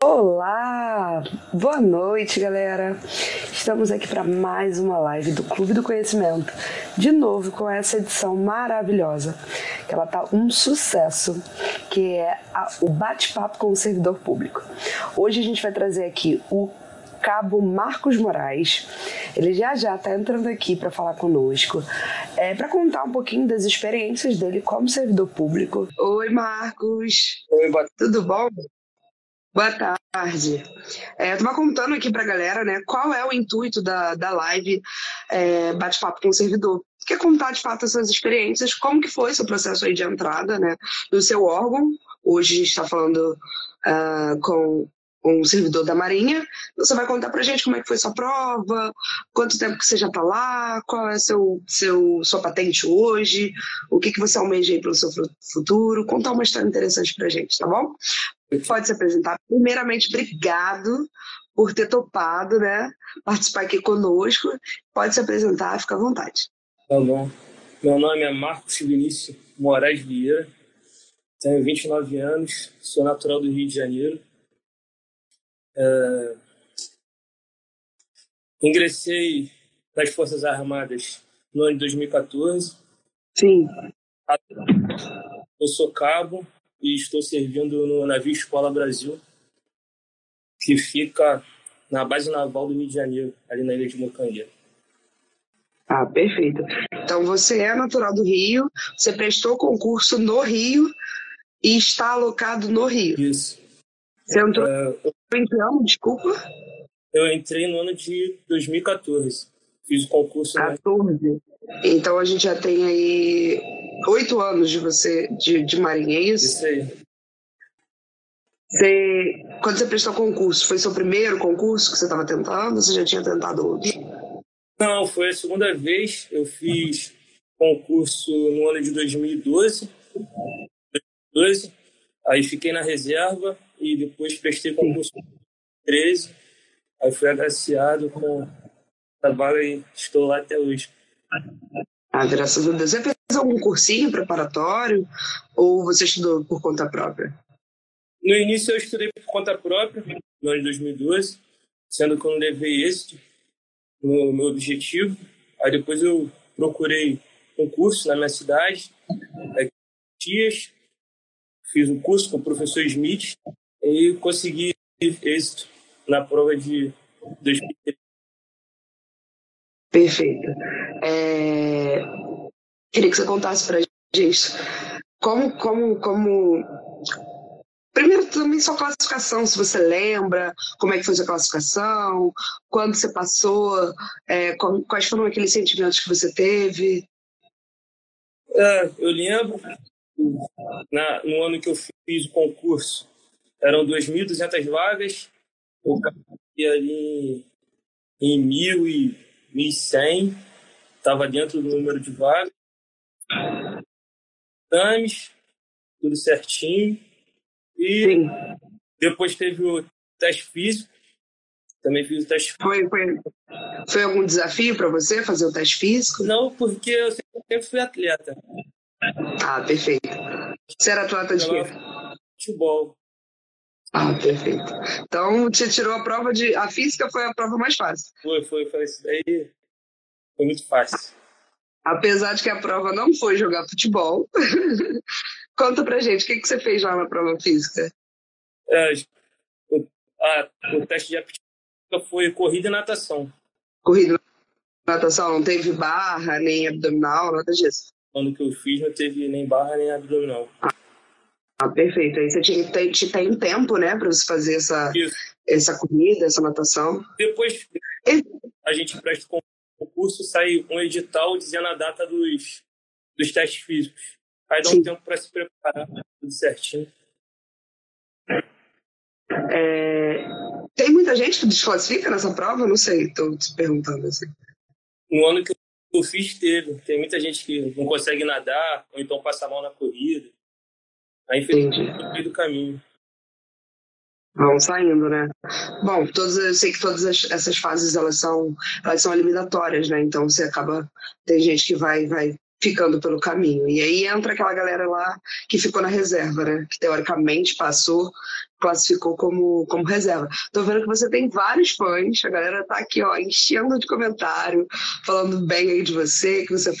Olá! Boa noite, galera! Estamos aqui para mais uma live do Clube do Conhecimento, de novo com essa edição maravilhosa, que ela tá um sucesso, que é a, o bate-papo com o servidor público. Hoje a gente vai trazer aqui o Cabo Marcos Moraes. Ele já já está entrando aqui para falar conosco, é, para contar um pouquinho das experiências dele como servidor público. Oi, Marcos. Oi, tudo bom? Boa tarde. É, eu contando aqui para a galera né, qual é o intuito da, da live é, Bate-Papo com o Servidor. Quer contar de fato essas experiências, como que foi seu processo aí de entrada né, no seu órgão. Hoje a gente está falando uh, com um servidor da Marinha. Você vai contar para a gente como é que foi sua prova, quanto tempo que você já está lá, qual é seu, seu sua patente hoje, o que, que você almeja aí para o seu futuro. Contar uma história interessante para a gente, tá bom? Pode se apresentar. Primeiramente, obrigado por ter topado, né? Participar aqui conosco. Pode se apresentar, fica à vontade. Tá bom. Meu nome é Marcos Vinícius Moraes Vieira, tenho 29 anos, sou natural do Rio de Janeiro. É... Ingressei nas Forças Armadas no ano de 2014. Sim. Eu sou cabo, e estou servindo no navio Escola Brasil, que fica na base naval do Rio de Janeiro, ali na ilha de Mocangueira. Ah, perfeito. Então você é natural do Rio, você prestou concurso no Rio e está alocado no Rio. Isso. Você entrou é, em que ano, desculpa? Eu entrei no ano de 2014. Fiz o concurso. 14. Né? Então a gente já tem aí oito anos de você de, de marinha, é isso? Isso aí. Você, quando você prestou concurso, foi seu primeiro concurso que você estava tentando ou você já tinha tentado outros? Não, foi a segunda vez. Eu fiz concurso no ano de 2012. 2012 aí fiquei na reserva e depois prestei concurso em 2013. Aí fui agraciado com vaga e estou lá até hoje. Ah, graças a Deus. Você fez algum cursinho preparatório ou você estudou por conta própria? No início eu estudei por conta própria, no ano de 2012, sendo que eu não levei êxito no meu objetivo. Aí depois eu procurei um curso na minha cidade, aqui Tias, fiz um curso com o professor Smith e consegui êxito na prova de 2013. Perfeito. É... Queria que você contasse para gente como, como, como. Primeiro, também sua classificação, se você lembra, como é que foi sua classificação, quando você passou, é, quais foram aqueles sentimentos que você teve. É, eu lembro, na, no ano que eu fiz o concurso, eram 2.200 vagas, eu caí ali em, mil 1.100, estava dentro do número de vagas. Exames, tudo certinho. E Sim. depois teve o teste físico. Também fiz o teste físico. Foi, foi, foi algum desafio para você fazer o teste físico? Não, porque eu sempre fui atleta. Ah, perfeito. Você era atleta de quê? Futebol. Ah, perfeito. Então, te tirou a prova de. A física foi a prova mais fácil. Foi, foi, foi. Isso daí foi muito fácil. Apesar de que a prova não foi jogar futebol. Conta pra gente, o que, que você fez lá na prova física? É, o, a, o teste de aptidão foi corrida e natação. Corrida e natação, não teve barra, nem abdominal, nada disso? O ano que eu fiz não teve nem barra, nem abdominal. Ah. Ah, perfeito. Aí você tinha, tem, tem tempo, né, para você fazer essa, essa corrida, essa natação. Depois a gente presta o concurso, sai um edital dizendo a data dos, dos testes físicos. Aí dá Sim. um tempo para se preparar, tudo certinho. É... Tem muita gente que desclassifica nessa prova? Não sei, estou te perguntando assim. No ano que eu fiz, teve. Tem muita gente que não consegue nadar, ou então passa mal na corrida. Aí infelizmente no meio do caminho. Vão saindo, né? Bom, todas, eu sei que todas essas fases elas são, elas são eliminatórias, né? Então você acaba. Tem gente que vai, vai ficando pelo caminho. E aí entra aquela galera lá que ficou na reserva, né? Que teoricamente passou, classificou como, como reserva. Tô vendo que você tem vários fãs, a galera tá aqui, ó, enchendo de comentário, falando bem aí de você, que você,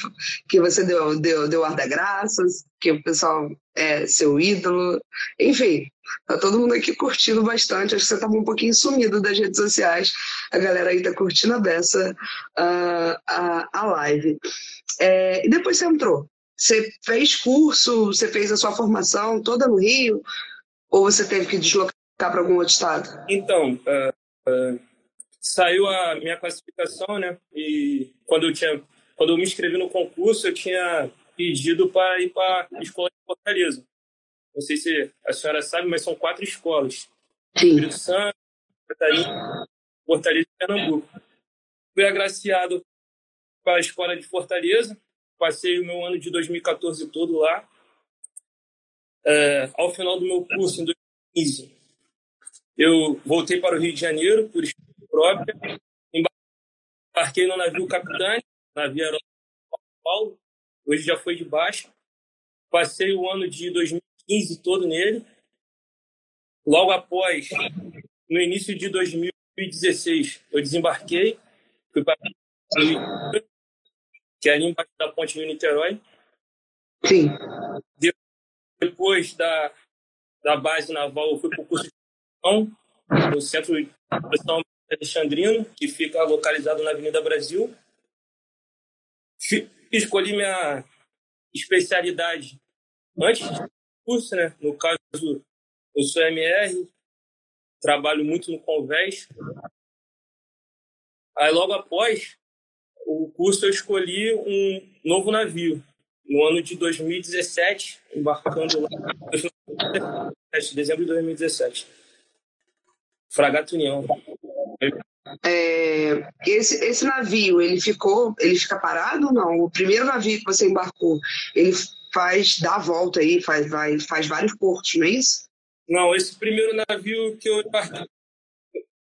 que você deu, deu, deu ar da graças, que o pessoal é seu ídolo. Enfim, tá todo mundo aqui curtindo bastante. Acho que você tava um pouquinho sumido das redes sociais. A galera aí tá curtindo a beça uh, a, a live. É, e depois você entrou. Você fez curso, você fez a sua formação toda no Rio, ou você teve que deslocar para algum outro estado? Então, uh, uh, saiu a minha classificação, né? E quando eu tinha, quando eu me inscrevi no concurso, eu tinha pedido para ir para a escola de Fortaleza. Não sei se a senhora sabe, mas são quatro escolas: Sim. Espírito Santo, Catarina, Fortaleza e Pernambuco. Fui agraciado para a escola de Fortaleza. Passei o meu ano de 2014 todo lá. É, ao final do meu curso, em 2015, eu voltei para o Rio de Janeiro, por escolha própria. Embarquei no navio Capitã, navio aeronáutico São Paulo. Hoje já foi de baixo. Passei o ano de 2015 todo nele. Logo após, no início de 2016, eu desembarquei, fui para que é ali embaixo da ponte Rio Niterói. Sim. Depois da, da base naval, eu fui para o curso de gestão no Centro de Gestão Alexandrino, que fica localizado na Avenida Brasil. Escolhi minha especialidade antes do curso, né? No caso, eu sou MR, trabalho muito no Convés. Aí, logo após, o curso eu escolhi um novo navio, no ano de 2017, embarcando lá em dezembro de 2017. Fragata União. É, esse, esse navio, ele ficou, ele fica parado ou não? O primeiro navio que você embarcou, ele faz, dá a volta aí, faz, vai, faz vários portos, não é isso? Não, esse primeiro navio que eu embarquei,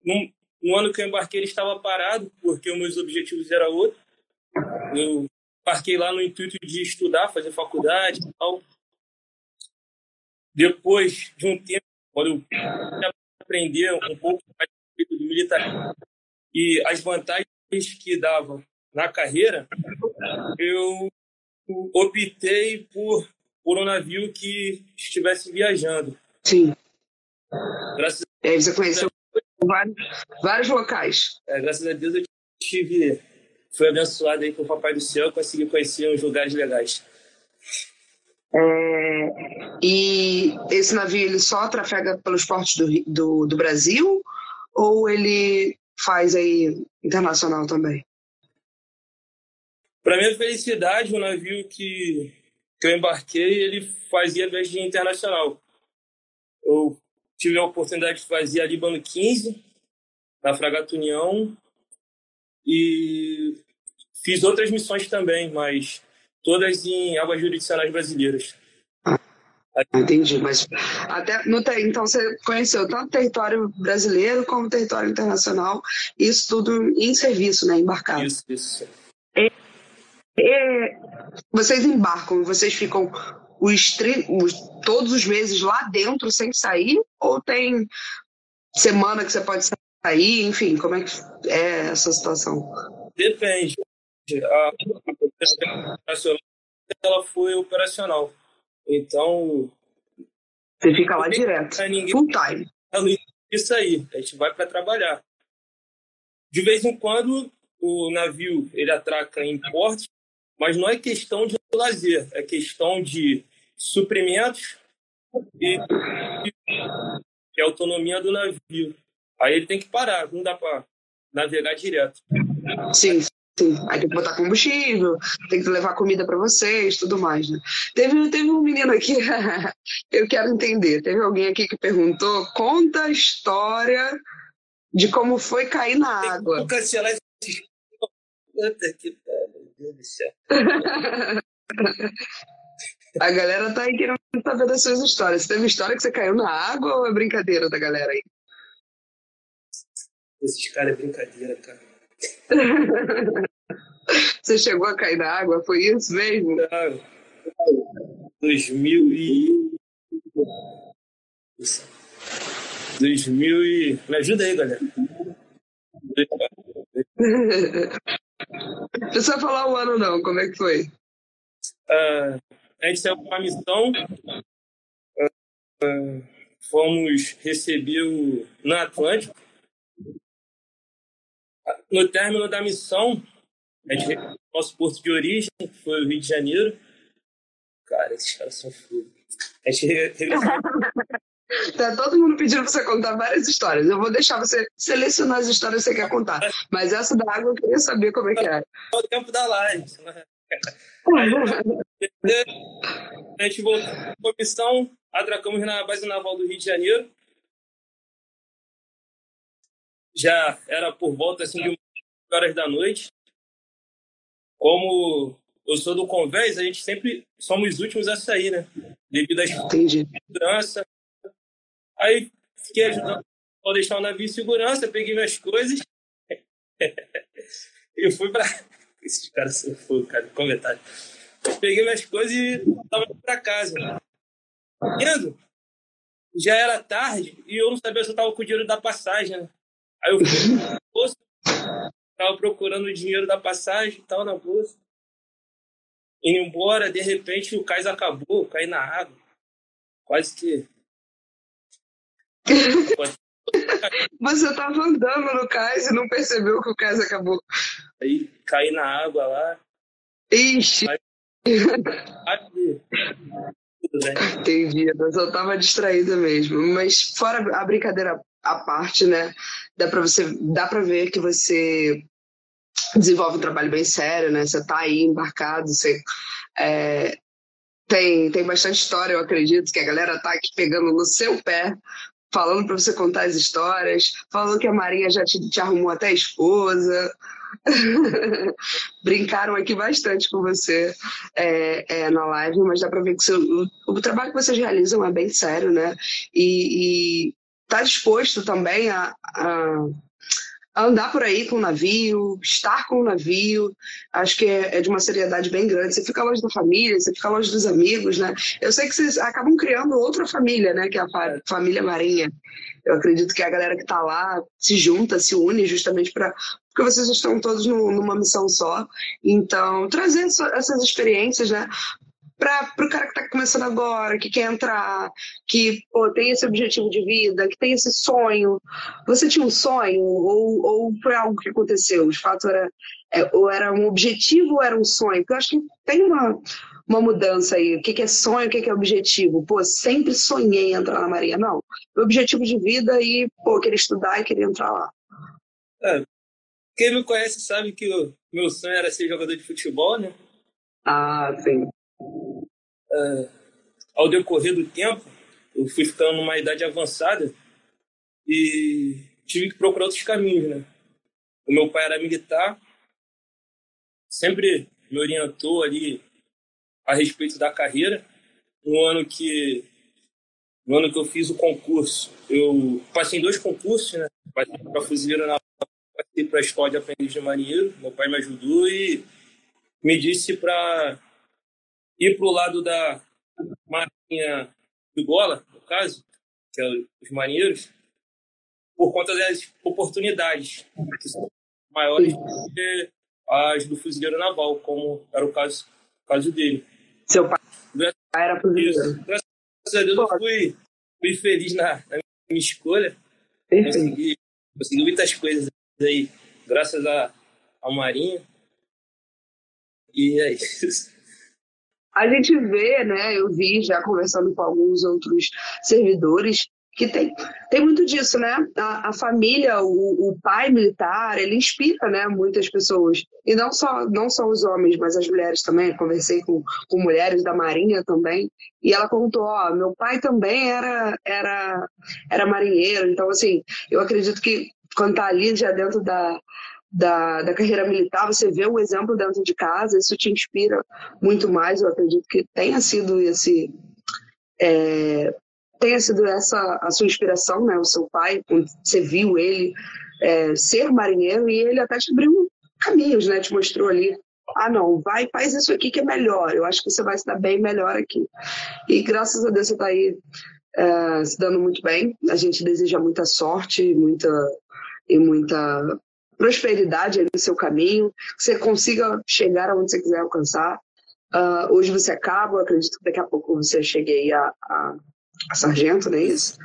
no, no ano que eu embarquei, ele estava parado, porque meus objetivos eram outros. Eu embarquei lá no intuito de estudar, fazer faculdade e tal. Depois de um tempo, quando eu aprender um pouco mais do militar e as vantagens que dava na carreira, eu optei por, por um navio que estivesse viajando. Sim. Graças a Deus. Você conheceu vários, vários locais. É, graças a Deus eu tive. Fui abençoado aí com o Papai do Céu consegui conhecer uns lugares legais. É, e esse navio ele só trafega pelos portos do, do, do Brasil ou ele faz aí internacional também? Para minha felicidade, o navio que, que eu embarquei ele fazia viagem internacional. Eu tive a oportunidade de fazer a Líbano 15 na Fragata União e fiz outras missões também, mas todas em águas jurisdicionais brasileiras. Entendi, mas até no, então você conheceu tanto território brasileiro como território internacional, isso tudo em serviço, né, embarcado. Isso, isso. E, e, vocês embarcam, vocês ficam os, os, todos os meses lá dentro sem sair? Ou tem semana que você pode sair? Enfim, como é que é essa situação? Depende. A, ela foi operacional. Então. Você fica lá direto. Ninguém, full time. Isso aí, a gente vai para trabalhar. De vez em quando, o navio ele atraca em portos, mas não é questão de lazer, é questão de suprimentos e, e autonomia do navio. Aí ele tem que parar, não dá para navegar direto. Sim, sim. Aí tem que botar combustível, tem que levar comida para vocês, tudo mais, né? Teve, teve um menino aqui, eu quero entender. Teve alguém aqui que perguntou: conta a história de como foi cair na água. Vou cancelar esse. Puta que pariu, meu Deus do céu. A galera tá aí querendo saber das suas histórias. Você teve história que você caiu na água ou é brincadeira da galera aí? Esses caras é brincadeira, cara. Você chegou a cair na água, foi isso mesmo? 2000 e... 2000 e... Me ajuda aí, galera. Não precisa falar o ano, não. Como é que foi? Uh, a gente saiu para uma missão. Uh, uh, fomos receber o, no Atlântico. No término da missão, a gente nosso porto de origem, que foi o Rio de Janeiro. Cara, esses caras são fogo. A gente regressou. Tá todo mundo pedindo pra você contar várias histórias. Eu vou deixar você selecionar as histórias que você quer contar. Mas essa da água eu queria saber como é que é. o tempo da live. a gente voltou à comissão, atracamos na base naval do Rio de Janeiro. Já era por volta assim, de horas da noite. Como eu sou do Convés, a gente sempre somos os últimos a sair, né? Devido à segurança. Aí fiquei ajudando a deixar o navio em segurança, peguei minhas coisas e fui para. Esses caras são fogo, cara, comentário. Peguei minhas coisas e tava indo para casa. Indo, já era tarde e eu não sabia se eu tava com o dinheiro da passagem, né? Aí eu fui na bolsa, tava procurando o dinheiro da passagem e tal na bolsa. Indo embora, de repente o cais acabou, caí na água. Quase que Você estava andando no cais e não percebeu que o cais acabou. Aí caí na água lá. Ixi! Aí... Entendi, eu só estava distraída mesmo. Mas fora a brincadeira à parte, né? Dá para você, dá para ver que você desenvolve um trabalho bem sério, né? Você está aí embarcado, você é, tem, tem bastante história, eu acredito, que a galera tá aqui pegando no seu pé falando para você contar as histórias, falando que a Marinha já te, te arrumou até a esposa. Brincaram aqui bastante com você é, é, na live, mas dá para ver que seu, o, o, trabalho que vocês realizam é bem sério, né? E tá disposto também a, a andar por aí com o navio, estar com o navio, acho que é, é, de uma seriedade bem grande. Você fica longe da família, você fica longe dos amigos, né? Eu sei que vocês acabam criando outra família, né? Que é a família Marinha. Eu acredito que a galera que está lá se junta, se une justamente para porque vocês estão todos no, numa missão só. Então, trazer essas experiências, né? Para o cara que está começando agora, que quer entrar, que pô, tem esse objetivo de vida, que tem esse sonho. Você tinha um sonho ou, ou foi algo que aconteceu? De fato, era, é, ou era um objetivo ou era um sonho? Porque eu acho que tem uma, uma mudança aí. O que, é sonho, o que, é objetivo? Pô, sempre sonhei em entrar na Marinha. Não, meu objetivo de vida e, pô, queria estudar e queria entrar lá. É, quem me conhece sabe que o meu sonho era ser jogador de futebol, né? Ah, sim uh, ao decorrer do tempo, eu fui ficando numa idade avançada e tive que procurar outros caminhos, né? O meu pai era militar, sempre me orientou ali a respeito da carreira. No ano que no ano que eu fiz o concurso, eu passei em dois concursos, né? Passei para fuzileiro na passei para a escola de aprendiz de marinheiro. Meu pai me ajudou e me disse para ir para o lado da Marinha de Gola, no caso, que é os marinheiros, por conta das oportunidades que são maiores do que as do fuzileiro naval, como era o caso, caso dele. Seu pai graças, era fuzileiro. Graças a Deus eu fui, fui feliz na, na minha escolha. Consegui, consegui muitas coisas aí, graças à Marinha. E é isso a gente vê, né? Eu vi já conversando com alguns outros servidores que tem, tem muito disso, né? A, a família, o, o, pai militar, ele inspira, né? Muitas pessoas e não só não só os homens, mas as mulheres também. conversei com, com mulheres da marinha também e ela contou, ó, meu pai também era era era marinheiro, então assim, eu acredito que quando tá ali já dentro da da, da carreira militar, você vê o exemplo dentro de casa, isso te inspira muito mais. Eu acredito que tenha sido esse. É, tenha sido essa a sua inspiração, né? O seu pai, você viu ele é, ser marinheiro e ele até te abriu caminhos, né? Te mostrou ali. Ah, não, vai, faz isso aqui que é melhor. Eu acho que você vai se dar bem melhor aqui. E graças a Deus você está aí é, se dando muito bem. A gente deseja muita sorte muita, e muita prosperidade no seu caminho, que você consiga chegar aonde você quiser alcançar. Uh, hoje você acaba, acredito que daqui a pouco você chegue a, a, a sargento, não é isso?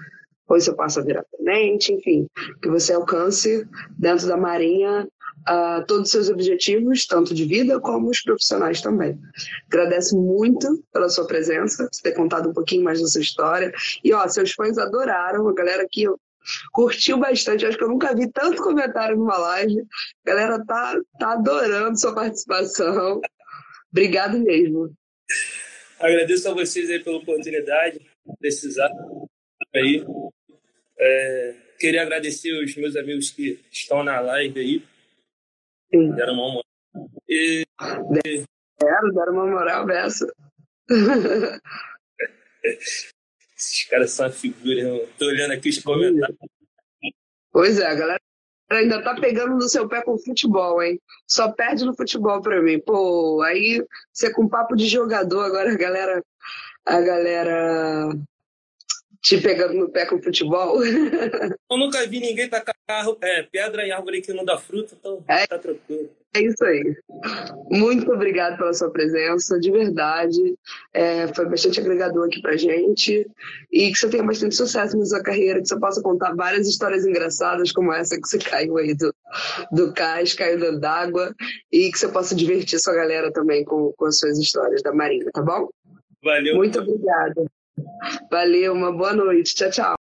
Depois você passa a virar tenente, enfim, que você alcance dentro da Marinha uh, todos os seus objetivos, tanto de vida como os profissionais também. Agradeço muito pela sua presença, por ter contado um pouquinho mais da sua história. E, ó, seus fãs adoraram, a galera aqui curtiu bastante. Acho que eu nunca vi tanto comentário numa live. A galera tá, tá adorando sua participação. Obrigado mesmo. Agradeço a vocês aí pela oportunidade, precisar aí. É, queria agradecer os meus amigos que estão na live aí. Sim. Deram uma moral. E... Deram, deram uma moral dessa. Esses caras são uma figura, eu tô olhando aqui os comentários. Pois é, a galera ainda tá pegando no seu pé com futebol, hein? Só perde no futebol pra mim. Pô, aí você com papo de jogador, agora a galera. A galera te pegando no pé com futebol. Eu nunca vi ninguém tacar é, pedra em árvore que não dá fruta, então é, tá tranquilo. É isso aí. Muito obrigado pela sua presença, de verdade. É, foi bastante agregador aqui pra gente. E que você tenha bastante sucesso na sua carreira, que você possa contar várias histórias engraçadas, como essa que você caiu aí do, do cais, caiu dentro d'água. E que você possa divertir sua galera também com, com as suas histórias da Marinha, tá bom? Valeu. Muito obrigada. Valeu, uma boa noite. Tchau, tchau.